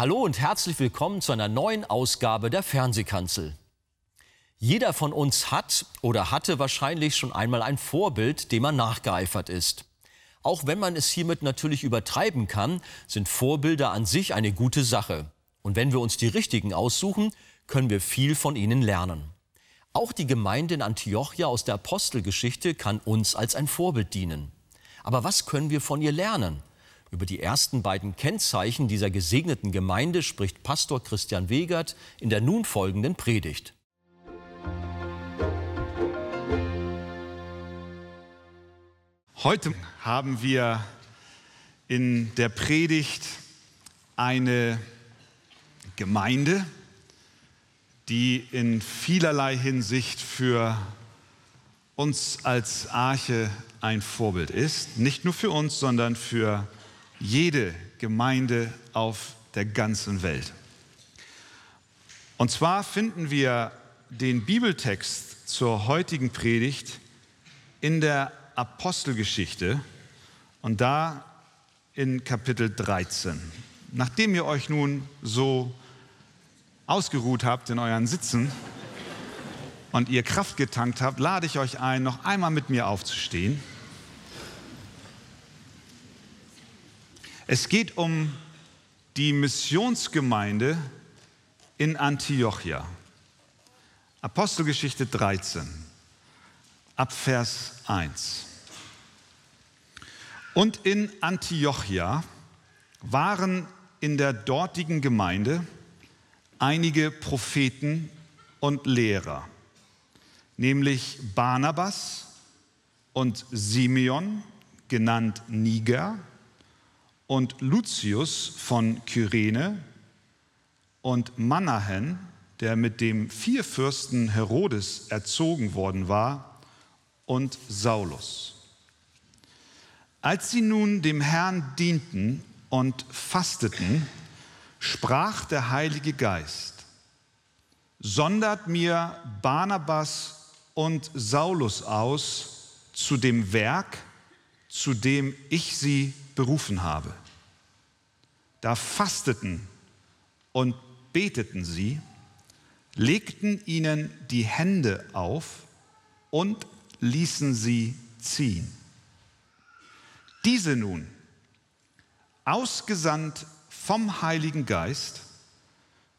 Hallo und herzlich willkommen zu einer neuen Ausgabe der Fernsehkanzel. Jeder von uns hat oder hatte wahrscheinlich schon einmal ein Vorbild, dem man nachgeeifert ist. Auch wenn man es hiermit natürlich übertreiben kann, sind Vorbilder an sich eine gute Sache. Und wenn wir uns die richtigen aussuchen, können wir viel von ihnen lernen. Auch die Gemeinde in Antiochia aus der Apostelgeschichte kann uns als ein Vorbild dienen. Aber was können wir von ihr lernen? Über die ersten beiden Kennzeichen dieser gesegneten Gemeinde spricht Pastor Christian Wegert in der nun folgenden Predigt. Heute haben wir in der Predigt eine Gemeinde, die in vielerlei Hinsicht für uns als Arche ein Vorbild ist. Nicht nur für uns, sondern für jede Gemeinde auf der ganzen Welt. Und zwar finden wir den Bibeltext zur heutigen Predigt in der Apostelgeschichte und da in Kapitel 13. Nachdem ihr euch nun so ausgeruht habt in euren Sitzen und ihr Kraft getankt habt, lade ich euch ein, noch einmal mit mir aufzustehen. Es geht um die Missionsgemeinde in Antiochia. Apostelgeschichte 13, ab Vers 1. Und in Antiochia waren in der dortigen Gemeinde einige Propheten und Lehrer, nämlich Barnabas und Simeon, genannt Niger, und Lucius von Kyrene und Manahen, der mit dem Vierfürsten Herodes erzogen worden war, und Saulus. Als sie nun dem Herrn dienten und fasteten, sprach der Heilige Geist, sondert mir Barnabas und Saulus aus zu dem Werk, zu dem ich sie berufen habe. Da fasteten und beteten sie, legten ihnen die Hände auf und ließen sie ziehen. Diese nun, ausgesandt vom Heiligen Geist,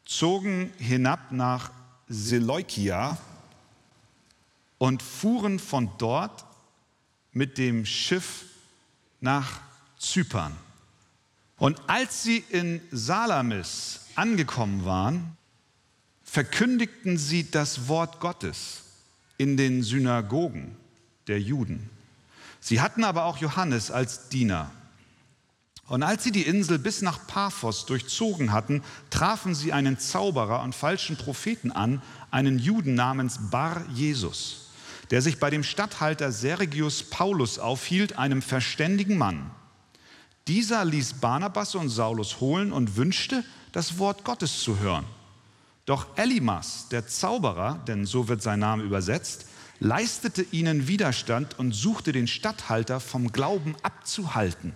zogen hinab nach Seleukia und fuhren von dort mit dem Schiff nach Zypern. Und als sie in Salamis angekommen waren, verkündigten sie das Wort Gottes in den Synagogen der Juden. Sie hatten aber auch Johannes als Diener. Und als sie die Insel bis nach Paphos durchzogen hatten, trafen sie einen Zauberer und falschen Propheten an, einen Juden namens Bar Jesus, der sich bei dem Statthalter Sergius Paulus aufhielt, einem verständigen Mann. Dieser ließ Barnabas und Saulus holen und wünschte, das Wort Gottes zu hören. Doch Elimas, der Zauberer, denn so wird sein Name übersetzt, leistete ihnen Widerstand und suchte den Statthalter vom Glauben abzuhalten.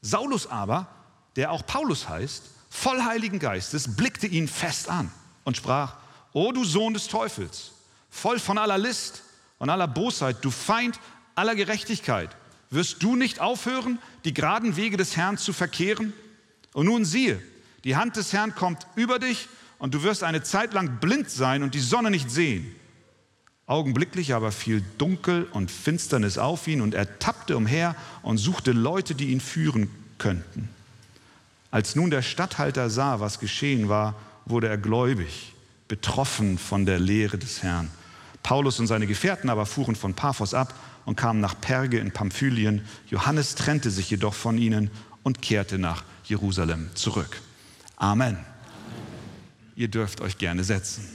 Saulus aber, der auch Paulus heißt, voll Heiligen Geistes, blickte ihn fest an und sprach, O du Sohn des Teufels, voll von aller List und aller Bosheit, du Feind aller Gerechtigkeit, wirst du nicht aufhören, die geraden Wege des Herrn zu verkehren? Und nun siehe, die Hand des Herrn kommt über dich und du wirst eine Zeit lang blind sein und die Sonne nicht sehen. Augenblicklich aber fiel Dunkel und Finsternis auf ihn und er tappte umher und suchte Leute, die ihn führen könnten. Als nun der Statthalter sah, was geschehen war, wurde er gläubig, betroffen von der Lehre des Herrn. Paulus und seine Gefährten aber fuhren von Paphos ab und kamen nach Perge in Pamphylien. Johannes trennte sich jedoch von ihnen und kehrte nach Jerusalem zurück. Amen. Ihr dürft euch gerne setzen.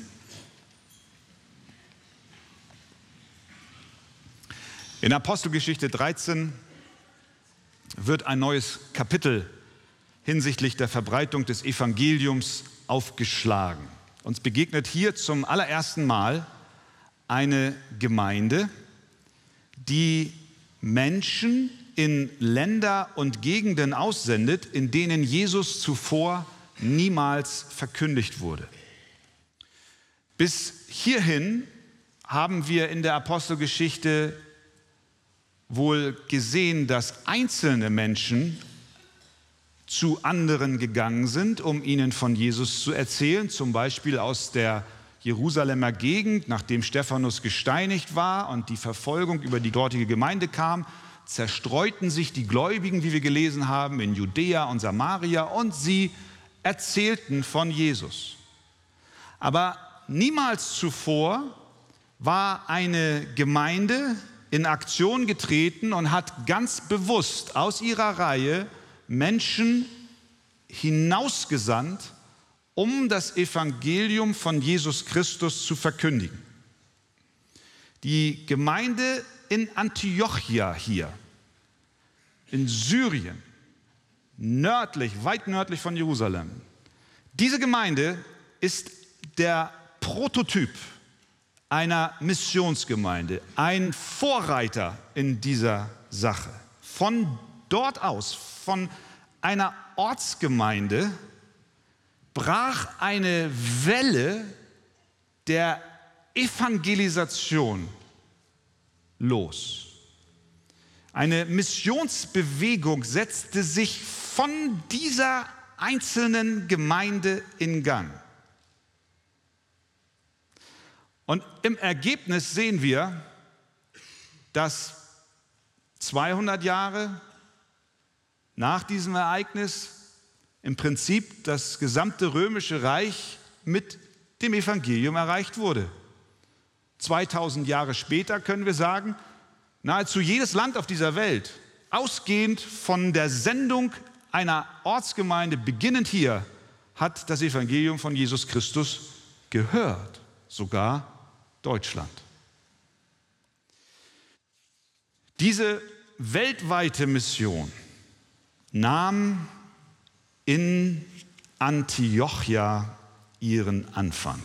In Apostelgeschichte 13 wird ein neues Kapitel hinsichtlich der Verbreitung des Evangeliums aufgeschlagen. Uns begegnet hier zum allerersten Mal eine Gemeinde, die Menschen in Länder und Gegenden aussendet, in denen Jesus zuvor niemals verkündigt wurde. Bis hierhin haben wir in der Apostelgeschichte wohl gesehen, dass einzelne Menschen zu anderen gegangen sind, um ihnen von Jesus zu erzählen, zum Beispiel aus der Jerusalemer Gegend, nachdem Stephanus gesteinigt war und die Verfolgung über die dortige Gemeinde kam, zerstreuten sich die Gläubigen, wie wir gelesen haben, in Judäa und Samaria und sie erzählten von Jesus. Aber niemals zuvor war eine Gemeinde in Aktion getreten und hat ganz bewusst aus ihrer Reihe Menschen hinausgesandt, um das Evangelium von Jesus Christus zu verkündigen. Die Gemeinde in Antiochia hier, in Syrien, nördlich, weit nördlich von Jerusalem, diese Gemeinde ist der Prototyp einer Missionsgemeinde, ein Vorreiter in dieser Sache. Von dort aus, von einer Ortsgemeinde, brach eine Welle der Evangelisation los. Eine Missionsbewegung setzte sich von dieser einzelnen Gemeinde in Gang. Und im Ergebnis sehen wir, dass 200 Jahre nach diesem Ereignis im Prinzip das gesamte römische Reich mit dem Evangelium erreicht wurde. 2000 Jahre später können wir sagen, nahezu jedes Land auf dieser Welt, ausgehend von der Sendung einer Ortsgemeinde, beginnend hier, hat das Evangelium von Jesus Christus gehört, sogar Deutschland. Diese weltweite Mission nahm in Antiochia ihren Anfang.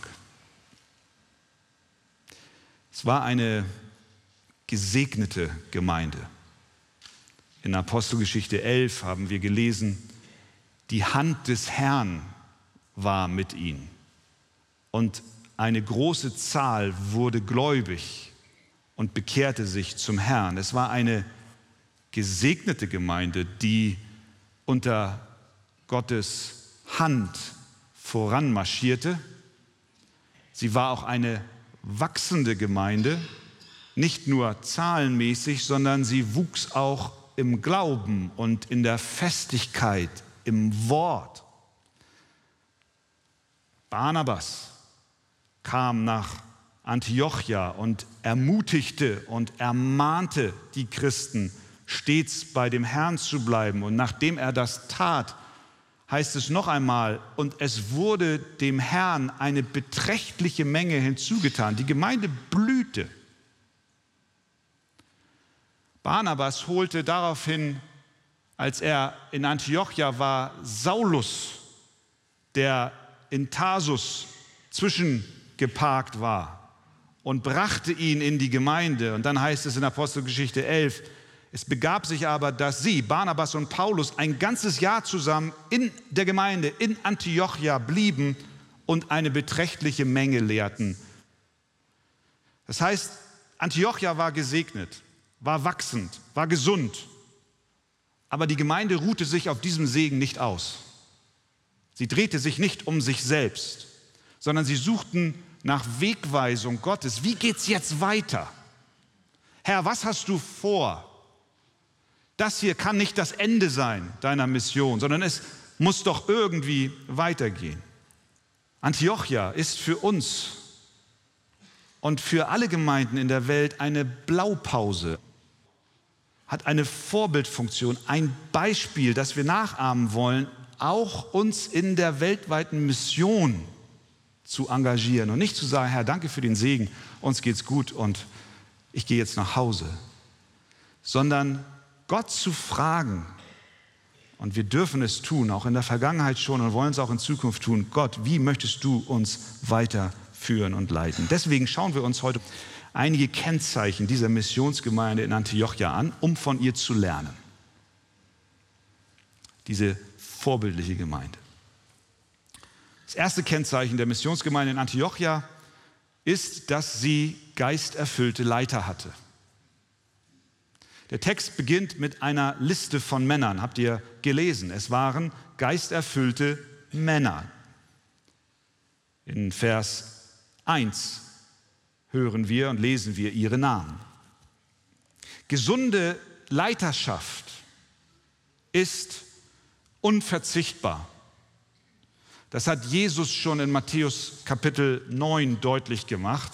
Es war eine gesegnete Gemeinde. In Apostelgeschichte 11 haben wir gelesen, die Hand des Herrn war mit ihnen. Und eine große Zahl wurde gläubig und bekehrte sich zum Herrn. Es war eine gesegnete Gemeinde, die unter Gottes Hand voranmarschierte. Sie war auch eine wachsende Gemeinde, nicht nur zahlenmäßig, sondern sie wuchs auch im Glauben und in der Festigkeit, im Wort. Barnabas kam nach Antiochia und ermutigte und ermahnte die Christen, stets bei dem Herrn zu bleiben. Und nachdem er das tat, heißt es noch einmal, und es wurde dem Herrn eine beträchtliche Menge hinzugetan. Die Gemeinde blühte. Barnabas holte daraufhin, als er in Antiochia war, Saulus, der in Tarsus zwischen geparkt war und brachte ihn in die Gemeinde. Und dann heißt es in Apostelgeschichte 11, es begab sich aber, dass sie, Barnabas und Paulus, ein ganzes Jahr zusammen in der Gemeinde in Antiochia blieben und eine beträchtliche Menge lehrten. Das heißt, Antiochia war gesegnet, war wachsend, war gesund. Aber die Gemeinde ruhte sich auf diesem Segen nicht aus. Sie drehte sich nicht um sich selbst, sondern sie suchten nach Wegweisung Gottes. Wie geht es jetzt weiter? Herr, was hast du vor? Das hier kann nicht das Ende sein deiner Mission, sondern es muss doch irgendwie weitergehen. Antiochia ist für uns und für alle Gemeinden in der Welt eine Blaupause, hat eine Vorbildfunktion, ein Beispiel, das wir nachahmen wollen, auch uns in der weltweiten Mission zu engagieren und nicht zu sagen, Herr, danke für den Segen, uns geht's gut und ich gehe jetzt nach Hause, sondern Gott zu fragen, und wir dürfen es tun, auch in der Vergangenheit schon und wollen es auch in Zukunft tun. Gott, wie möchtest du uns weiterführen und leiten? Deswegen schauen wir uns heute einige Kennzeichen dieser Missionsgemeinde in Antiochia an, um von ihr zu lernen. Diese vorbildliche Gemeinde. Das erste Kennzeichen der Missionsgemeinde in Antiochia ist, dass sie geisterfüllte Leiter hatte. Der Text beginnt mit einer Liste von Männern, habt ihr gelesen. Es waren geisterfüllte Männer. In Vers 1 hören wir und lesen wir ihre Namen. Gesunde Leiterschaft ist unverzichtbar. Das hat Jesus schon in Matthäus Kapitel 9 deutlich gemacht.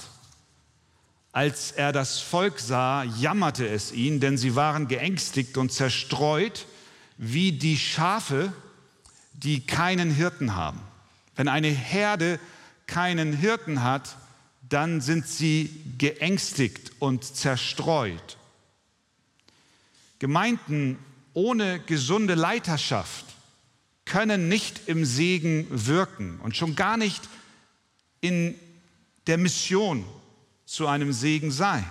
Als er das Volk sah, jammerte es ihn, denn sie waren geängstigt und zerstreut wie die Schafe, die keinen Hirten haben. Wenn eine Herde keinen Hirten hat, dann sind sie geängstigt und zerstreut. Gemeinden ohne gesunde Leiterschaft können nicht im Segen wirken und schon gar nicht in der Mission zu einem Segen sein.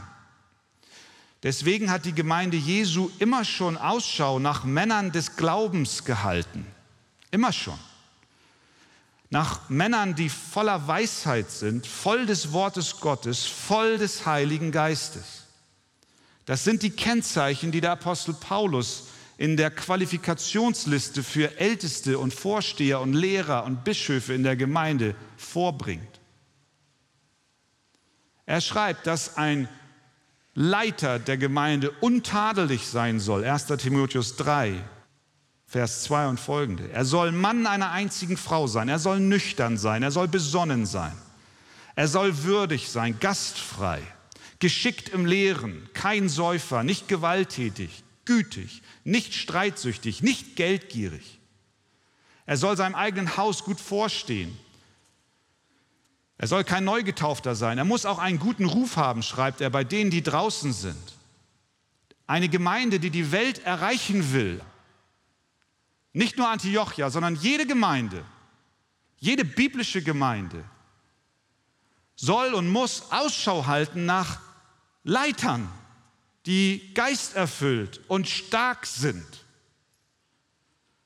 Deswegen hat die Gemeinde Jesu immer schon Ausschau nach Männern des Glaubens gehalten. Immer schon. Nach Männern, die voller Weisheit sind, voll des Wortes Gottes, voll des Heiligen Geistes. Das sind die Kennzeichen, die der Apostel Paulus in der Qualifikationsliste für Älteste und Vorsteher und Lehrer und Bischöfe in der Gemeinde vorbringt. Er schreibt, dass ein Leiter der Gemeinde untadelig sein soll. 1. Timotheus 3, Vers 2 und folgende. Er soll Mann einer einzigen Frau sein. Er soll nüchtern sein. Er soll besonnen sein. Er soll würdig sein, gastfrei, geschickt im Lehren, kein Säufer, nicht gewalttätig, gütig, nicht streitsüchtig, nicht geldgierig. Er soll seinem eigenen Haus gut vorstehen er soll kein Neugetaufter sein. Er muss auch einen guten Ruf haben, schreibt er, bei denen, die draußen sind. Eine Gemeinde, die die Welt erreichen will. Nicht nur Antiochia, sondern jede Gemeinde, jede biblische Gemeinde soll und muss Ausschau halten nach Leitern, die geisterfüllt und stark sind.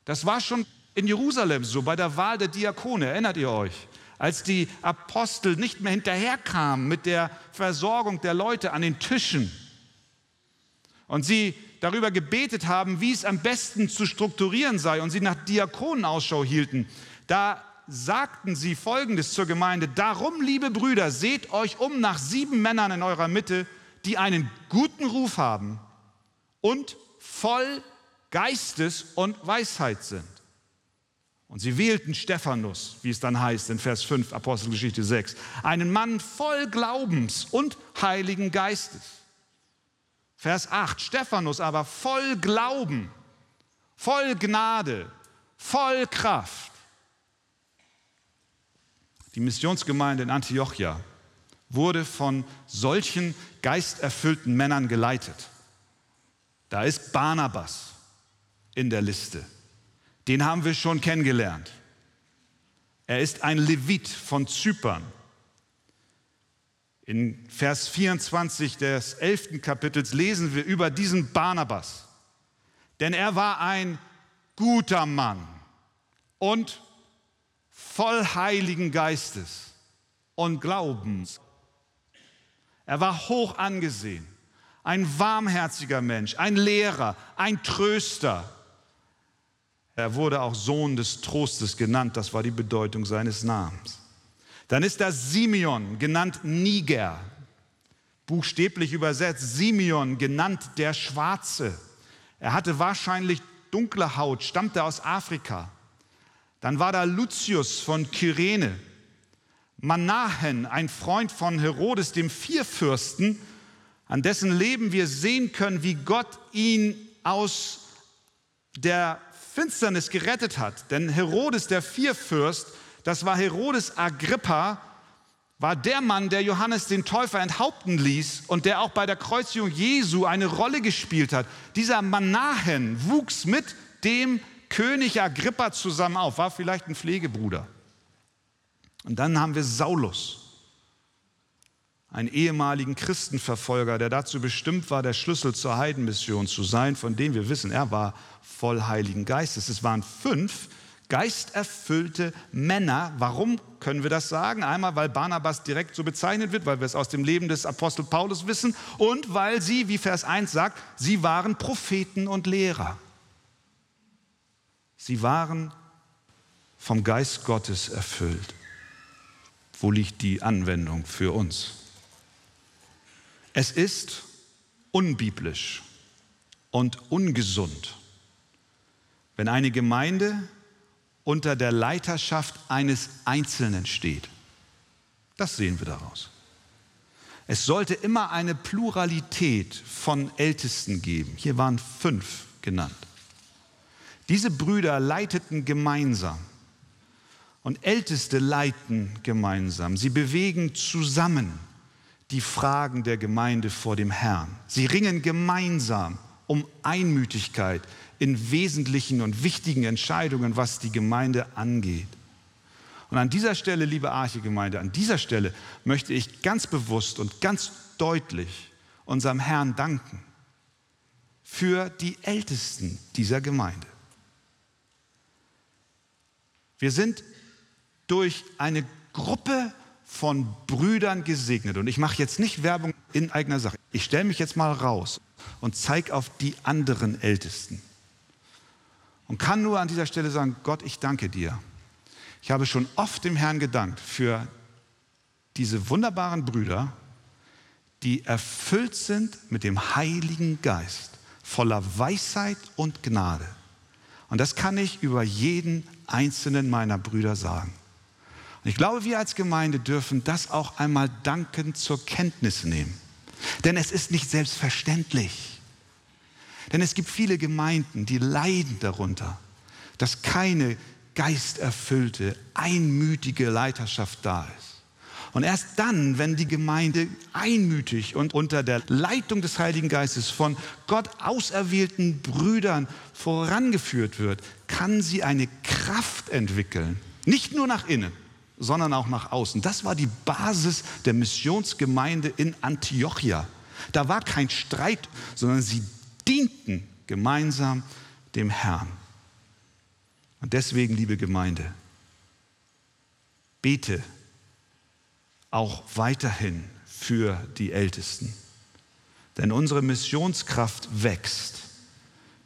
Das war schon in Jerusalem so bei der Wahl der Diakone, erinnert ihr euch? Als die Apostel nicht mehr hinterherkamen mit der Versorgung der Leute an den Tischen und sie darüber gebetet haben, wie es am besten zu strukturieren sei und sie nach Diakonen Ausschau hielten, da sagten sie Folgendes zur Gemeinde, darum, liebe Brüder, seht euch um nach sieben Männern in eurer Mitte, die einen guten Ruf haben und voll Geistes und Weisheit sind. Und sie wählten Stephanus, wie es dann heißt in Vers 5 Apostelgeschichte 6, einen Mann voll Glaubens und Heiligen Geistes. Vers 8, Stephanus aber voll Glauben, voll Gnade, voll Kraft. Die Missionsgemeinde in Antiochia wurde von solchen geisterfüllten Männern geleitet. Da ist Barnabas in der Liste. Den haben wir schon kennengelernt. Er ist ein Levit von Zypern. In Vers 24 des 11. Kapitels lesen wir über diesen Barnabas. Denn er war ein guter Mann und voll Heiligen Geistes und Glaubens. Er war hoch angesehen, ein warmherziger Mensch, ein Lehrer, ein Tröster, er wurde auch Sohn des Trostes genannt, das war die Bedeutung seines Namens. Dann ist da Simeon, genannt Niger, buchstäblich übersetzt, Simeon, genannt der Schwarze. Er hatte wahrscheinlich dunkle Haut, stammte aus Afrika. Dann war da Lucius von Kyrene, Manahen, ein Freund von Herodes dem Vierfürsten, an dessen Leben wir sehen können, wie Gott ihn aus der Finsternis gerettet hat. Denn Herodes, der Vierfürst, das war Herodes Agrippa, war der Mann, der Johannes den Täufer enthaupten ließ und der auch bei der Kreuzigung Jesu eine Rolle gespielt hat. Dieser Manahen wuchs mit dem König Agrippa zusammen auf, war vielleicht ein Pflegebruder. Und dann haben wir Saulus, einen ehemaligen Christenverfolger, der dazu bestimmt war, der Schlüssel zur Heidenmission zu sein, von dem wir wissen, er war voll Heiligen Geistes. Es waren fünf Geisterfüllte Männer. Warum können wir das sagen? Einmal, weil Barnabas direkt so bezeichnet wird, weil wir es aus dem Leben des Apostel Paulus wissen und weil sie, wie Vers 1 sagt, sie waren Propheten und Lehrer. Sie waren vom Geist Gottes erfüllt. Wo liegt die Anwendung für uns? Es ist unbiblisch und ungesund, wenn eine Gemeinde unter der Leiterschaft eines Einzelnen steht. Das sehen wir daraus. Es sollte immer eine Pluralität von Ältesten geben. Hier waren fünf genannt. Diese Brüder leiteten gemeinsam und Älteste leiten gemeinsam. Sie bewegen zusammen die Fragen der Gemeinde vor dem Herrn. Sie ringen gemeinsam um Einmütigkeit in wesentlichen und wichtigen Entscheidungen, was die Gemeinde angeht. Und an dieser Stelle, liebe Archegemeinde, an dieser Stelle möchte ich ganz bewusst und ganz deutlich unserem Herrn danken für die Ältesten dieser Gemeinde. Wir sind durch eine Gruppe von Brüdern gesegnet. Und ich mache jetzt nicht Werbung in eigener Sache. Ich stelle mich jetzt mal raus und zeige auf die anderen Ältesten. Und kann nur an dieser Stelle sagen, Gott, ich danke dir. Ich habe schon oft dem Herrn gedankt für diese wunderbaren Brüder, die erfüllt sind mit dem Heiligen Geist, voller Weisheit und Gnade. Und das kann ich über jeden einzelnen meiner Brüder sagen. Ich glaube, wir als Gemeinde dürfen das auch einmal dankend zur Kenntnis nehmen. Denn es ist nicht selbstverständlich. Denn es gibt viele Gemeinden, die leiden darunter, dass keine geisterfüllte, einmütige Leiterschaft da ist. Und erst dann, wenn die Gemeinde einmütig und unter der Leitung des Heiligen Geistes von Gott auserwählten Brüdern vorangeführt wird, kann sie eine Kraft entwickeln. Nicht nur nach innen, sondern auch nach außen. Das war die Basis der Missionsgemeinde in Antiochia. Da war kein Streit, sondern sie dienten gemeinsam dem Herrn. Und deswegen, liebe Gemeinde, bete auch weiterhin für die Ältesten. Denn unsere Missionskraft wächst,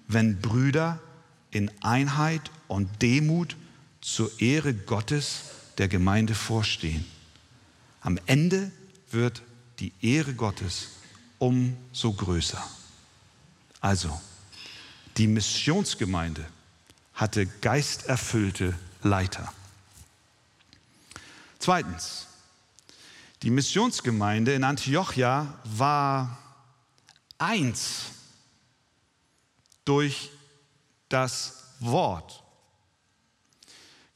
wenn Brüder in Einheit und Demut zur Ehre Gottes der Gemeinde vorstehen. Am Ende wird die Ehre Gottes umso größer. Also, die Missionsgemeinde hatte geisterfüllte Leiter. Zweitens, die Missionsgemeinde in Antiochia war eins durch das Wort.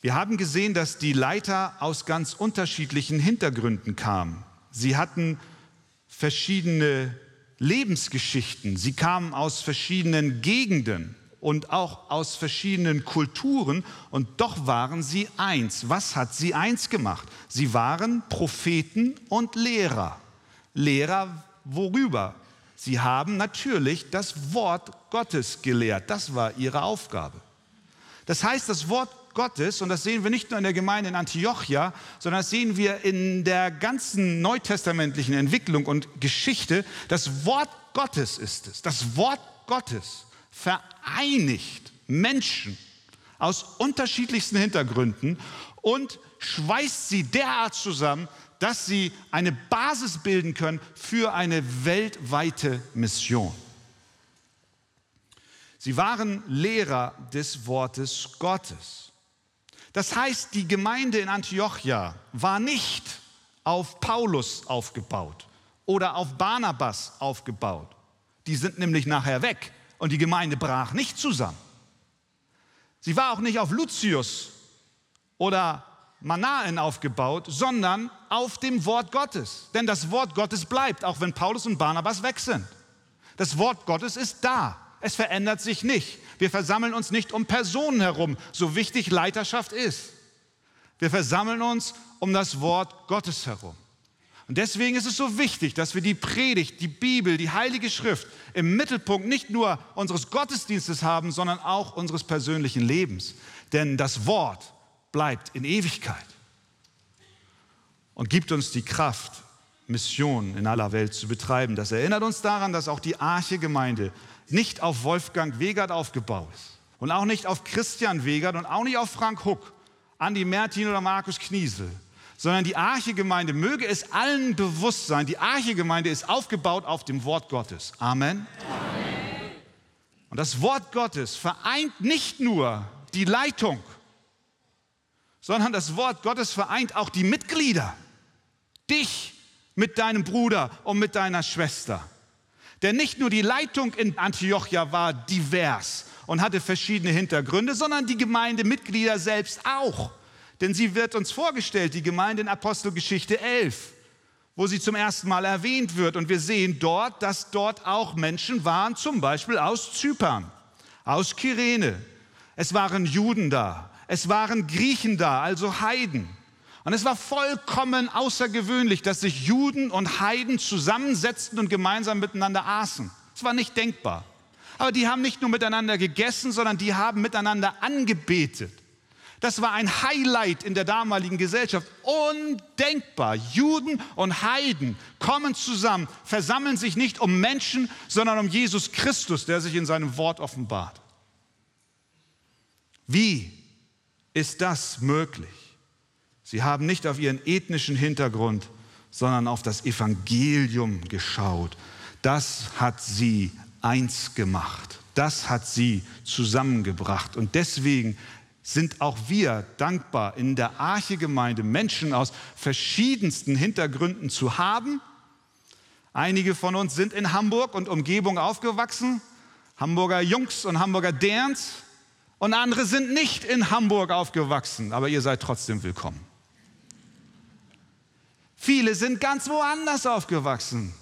Wir haben gesehen, dass die Leiter aus ganz unterschiedlichen Hintergründen kamen. Sie hatten verschiedene Lebensgeschichten, sie kamen aus verschiedenen Gegenden und auch aus verschiedenen Kulturen und doch waren sie eins. Was hat sie eins gemacht? Sie waren Propheten und Lehrer. Lehrer worüber? Sie haben natürlich das Wort Gottes gelehrt. Das war ihre Aufgabe. Das heißt, das Wort Gottes, und das sehen wir nicht nur in der Gemeinde in Antiochia, sondern das sehen wir in der ganzen neutestamentlichen Entwicklung und Geschichte. Das Wort Gottes ist es. Das Wort Gottes vereinigt Menschen aus unterschiedlichsten Hintergründen und schweißt sie derart zusammen, dass sie eine Basis bilden können für eine weltweite Mission. Sie waren Lehrer des Wortes Gottes. Das heißt, die Gemeinde in Antiochia war nicht auf Paulus aufgebaut oder auf Barnabas aufgebaut. Die sind nämlich nachher weg und die Gemeinde brach nicht zusammen. Sie war auch nicht auf Lucius oder Manaen aufgebaut, sondern auf dem Wort Gottes. Denn das Wort Gottes bleibt, auch wenn Paulus und Barnabas weg sind. Das Wort Gottes ist da. Es verändert sich nicht. Wir versammeln uns nicht um Personen herum, so wichtig Leiterschaft ist. Wir versammeln uns um das Wort Gottes herum. Und deswegen ist es so wichtig, dass wir die Predigt, die Bibel, die Heilige Schrift im Mittelpunkt nicht nur unseres Gottesdienstes haben, sondern auch unseres persönlichen Lebens. Denn das Wort bleibt in Ewigkeit und gibt uns die Kraft, Mission in aller Welt zu betreiben. Das erinnert uns daran, dass auch die Arche-Gemeinde nicht auf Wolfgang Wegert aufgebaut ist und auch nicht auf Christian Wegert und auch nicht auf Frank Huck, Andi Mertin oder Markus Kniesel, sondern die Arche-Gemeinde, möge es allen bewusst sein, die Arche-Gemeinde ist aufgebaut auf dem Wort Gottes. Amen. Amen. Und das Wort Gottes vereint nicht nur die Leitung, sondern das Wort Gottes vereint auch die Mitglieder, dich mit deinem Bruder und mit deiner Schwester. Denn nicht nur die Leitung in Antiochia war divers und hatte verschiedene Hintergründe, sondern die Gemeindemitglieder selbst auch. Denn sie wird uns vorgestellt, die Gemeinde in Apostelgeschichte 11, wo sie zum ersten Mal erwähnt wird. Und wir sehen dort, dass dort auch Menschen waren, zum Beispiel aus Zypern, aus Kyrene. Es waren Juden da, es waren Griechen da, also Heiden. Und es war vollkommen außergewöhnlich, dass sich Juden und Heiden zusammensetzten und gemeinsam miteinander aßen. Es war nicht denkbar. Aber die haben nicht nur miteinander gegessen, sondern die haben miteinander angebetet. Das war ein Highlight in der damaligen Gesellschaft. Undenkbar. Juden und Heiden kommen zusammen, versammeln sich nicht um Menschen, sondern um Jesus Christus, der sich in seinem Wort offenbart. Wie ist das möglich? Sie haben nicht auf ihren ethnischen Hintergrund, sondern auf das Evangelium geschaut. Das hat sie eins gemacht. Das hat sie zusammengebracht. Und deswegen sind auch wir dankbar, in der Arche-Gemeinde Menschen aus verschiedensten Hintergründen zu haben. Einige von uns sind in Hamburg und Umgebung aufgewachsen, Hamburger Jungs und Hamburger Derns, und andere sind nicht in Hamburg aufgewachsen, aber ihr seid trotzdem willkommen. Viele sind ganz woanders aufgewachsen.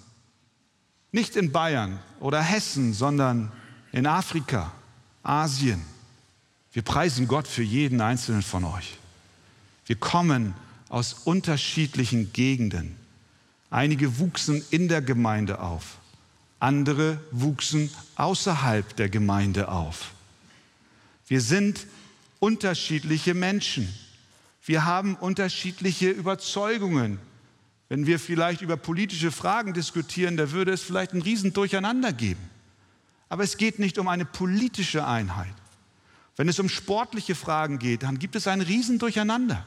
Nicht in Bayern oder Hessen, sondern in Afrika, Asien. Wir preisen Gott für jeden einzelnen von euch. Wir kommen aus unterschiedlichen Gegenden. Einige wuchsen in der Gemeinde auf, andere wuchsen außerhalb der Gemeinde auf. Wir sind unterschiedliche Menschen. Wir haben unterschiedliche Überzeugungen, wenn wir vielleicht über politische Fragen diskutieren, da würde es vielleicht ein Riesendurcheinander geben. Aber es geht nicht um eine politische Einheit. Wenn es um sportliche Fragen geht, dann gibt es ein Riesendurcheinander.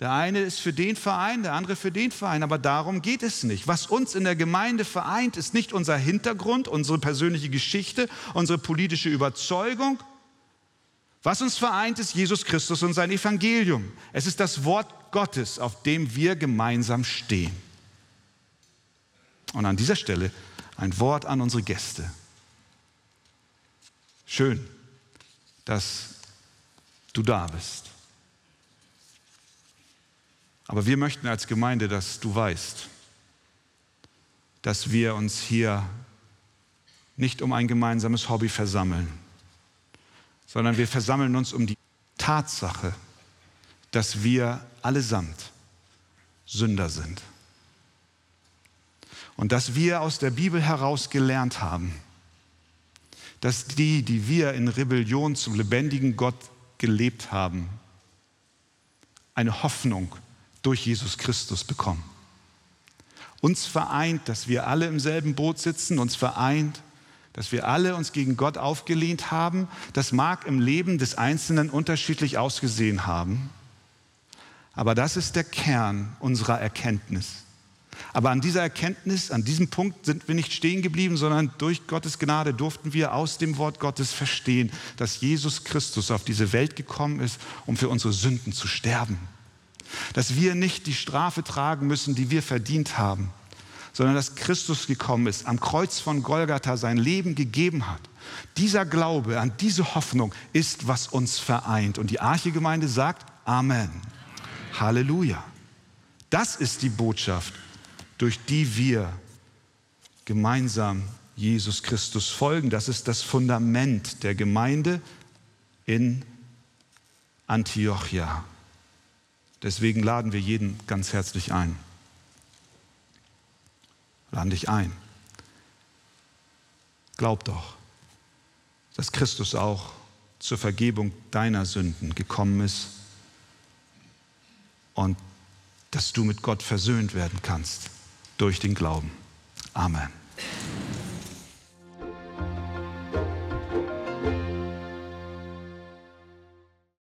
Der eine ist für den Verein, der andere für den Verein, aber darum geht es nicht. Was uns in der Gemeinde vereint, ist nicht unser Hintergrund, unsere persönliche Geschichte, unsere politische Überzeugung, was uns vereint, ist Jesus Christus und sein Evangelium. Es ist das Wort Gottes, auf dem wir gemeinsam stehen. Und an dieser Stelle ein Wort an unsere Gäste. Schön, dass du da bist. Aber wir möchten als Gemeinde, dass du weißt, dass wir uns hier nicht um ein gemeinsames Hobby versammeln, sondern wir versammeln uns um die Tatsache, dass wir allesamt Sünder sind. Und dass wir aus der Bibel heraus gelernt haben, dass die, die wir in Rebellion zum lebendigen Gott gelebt haben, eine Hoffnung durch Jesus Christus bekommen. Uns vereint, dass wir alle im selben Boot sitzen, uns vereint, dass wir alle uns gegen Gott aufgelehnt haben. Das mag im Leben des Einzelnen unterschiedlich ausgesehen haben, aber das ist der Kern unserer Erkenntnis. Aber an dieser Erkenntnis, an diesem Punkt sind wir nicht stehen geblieben, sondern durch Gottes Gnade durften wir aus dem Wort Gottes verstehen, dass Jesus Christus auf diese Welt gekommen ist, um für unsere Sünden zu sterben. Dass wir nicht die Strafe tragen müssen, die wir verdient haben, sondern dass Christus gekommen ist, am Kreuz von Golgatha sein Leben gegeben hat. Dieser Glaube an diese Hoffnung ist, was uns vereint. Und die Archegemeinde sagt Amen. Halleluja. Das ist die Botschaft, durch die wir gemeinsam Jesus Christus folgen. Das ist das Fundament der Gemeinde in Antiochia. Deswegen laden wir jeden ganz herzlich ein. Laden dich ein. Glaub doch, dass Christus auch zur Vergebung deiner Sünden gekommen ist und dass du mit Gott versöhnt werden kannst durch den Glauben. Amen.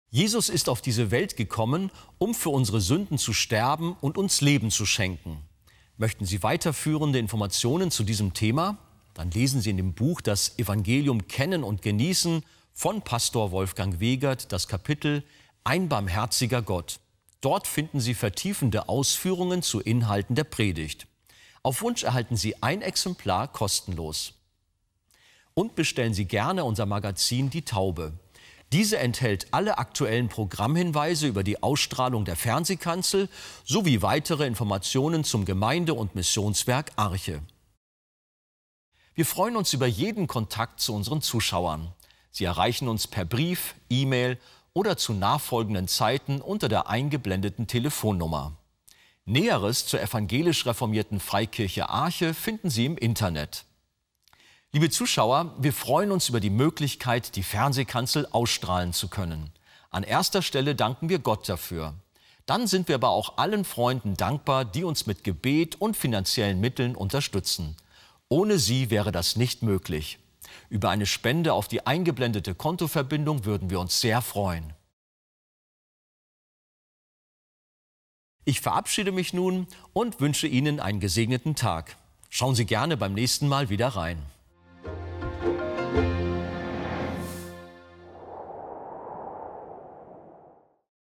Jesus ist auf diese Welt gekommen, um für unsere Sünden zu sterben und uns Leben zu schenken. Möchten Sie weiterführende Informationen zu diesem Thema? Dann lesen Sie in dem Buch Das Evangelium kennen und genießen von Pastor Wolfgang Wegert das Kapitel Ein barmherziger Gott. Dort finden Sie vertiefende Ausführungen zu Inhalten der Predigt. Auf Wunsch erhalten Sie ein Exemplar kostenlos. Und bestellen Sie gerne unser Magazin Die Taube. Diese enthält alle aktuellen Programmhinweise über die Ausstrahlung der Fernsehkanzel sowie weitere Informationen zum Gemeinde- und Missionswerk Arche. Wir freuen uns über jeden Kontakt zu unseren Zuschauern. Sie erreichen uns per Brief, E-Mail oder zu nachfolgenden Zeiten unter der eingeblendeten Telefonnummer. Näheres zur evangelisch reformierten Freikirche Arche finden Sie im Internet. Liebe Zuschauer, wir freuen uns über die Möglichkeit, die Fernsehkanzel ausstrahlen zu können. An erster Stelle danken wir Gott dafür. Dann sind wir aber auch allen Freunden dankbar, die uns mit Gebet und finanziellen Mitteln unterstützen. Ohne sie wäre das nicht möglich. Über eine Spende auf die eingeblendete Kontoverbindung würden wir uns sehr freuen. Ich verabschiede mich nun und wünsche Ihnen einen gesegneten Tag. Schauen Sie gerne beim nächsten Mal wieder rein.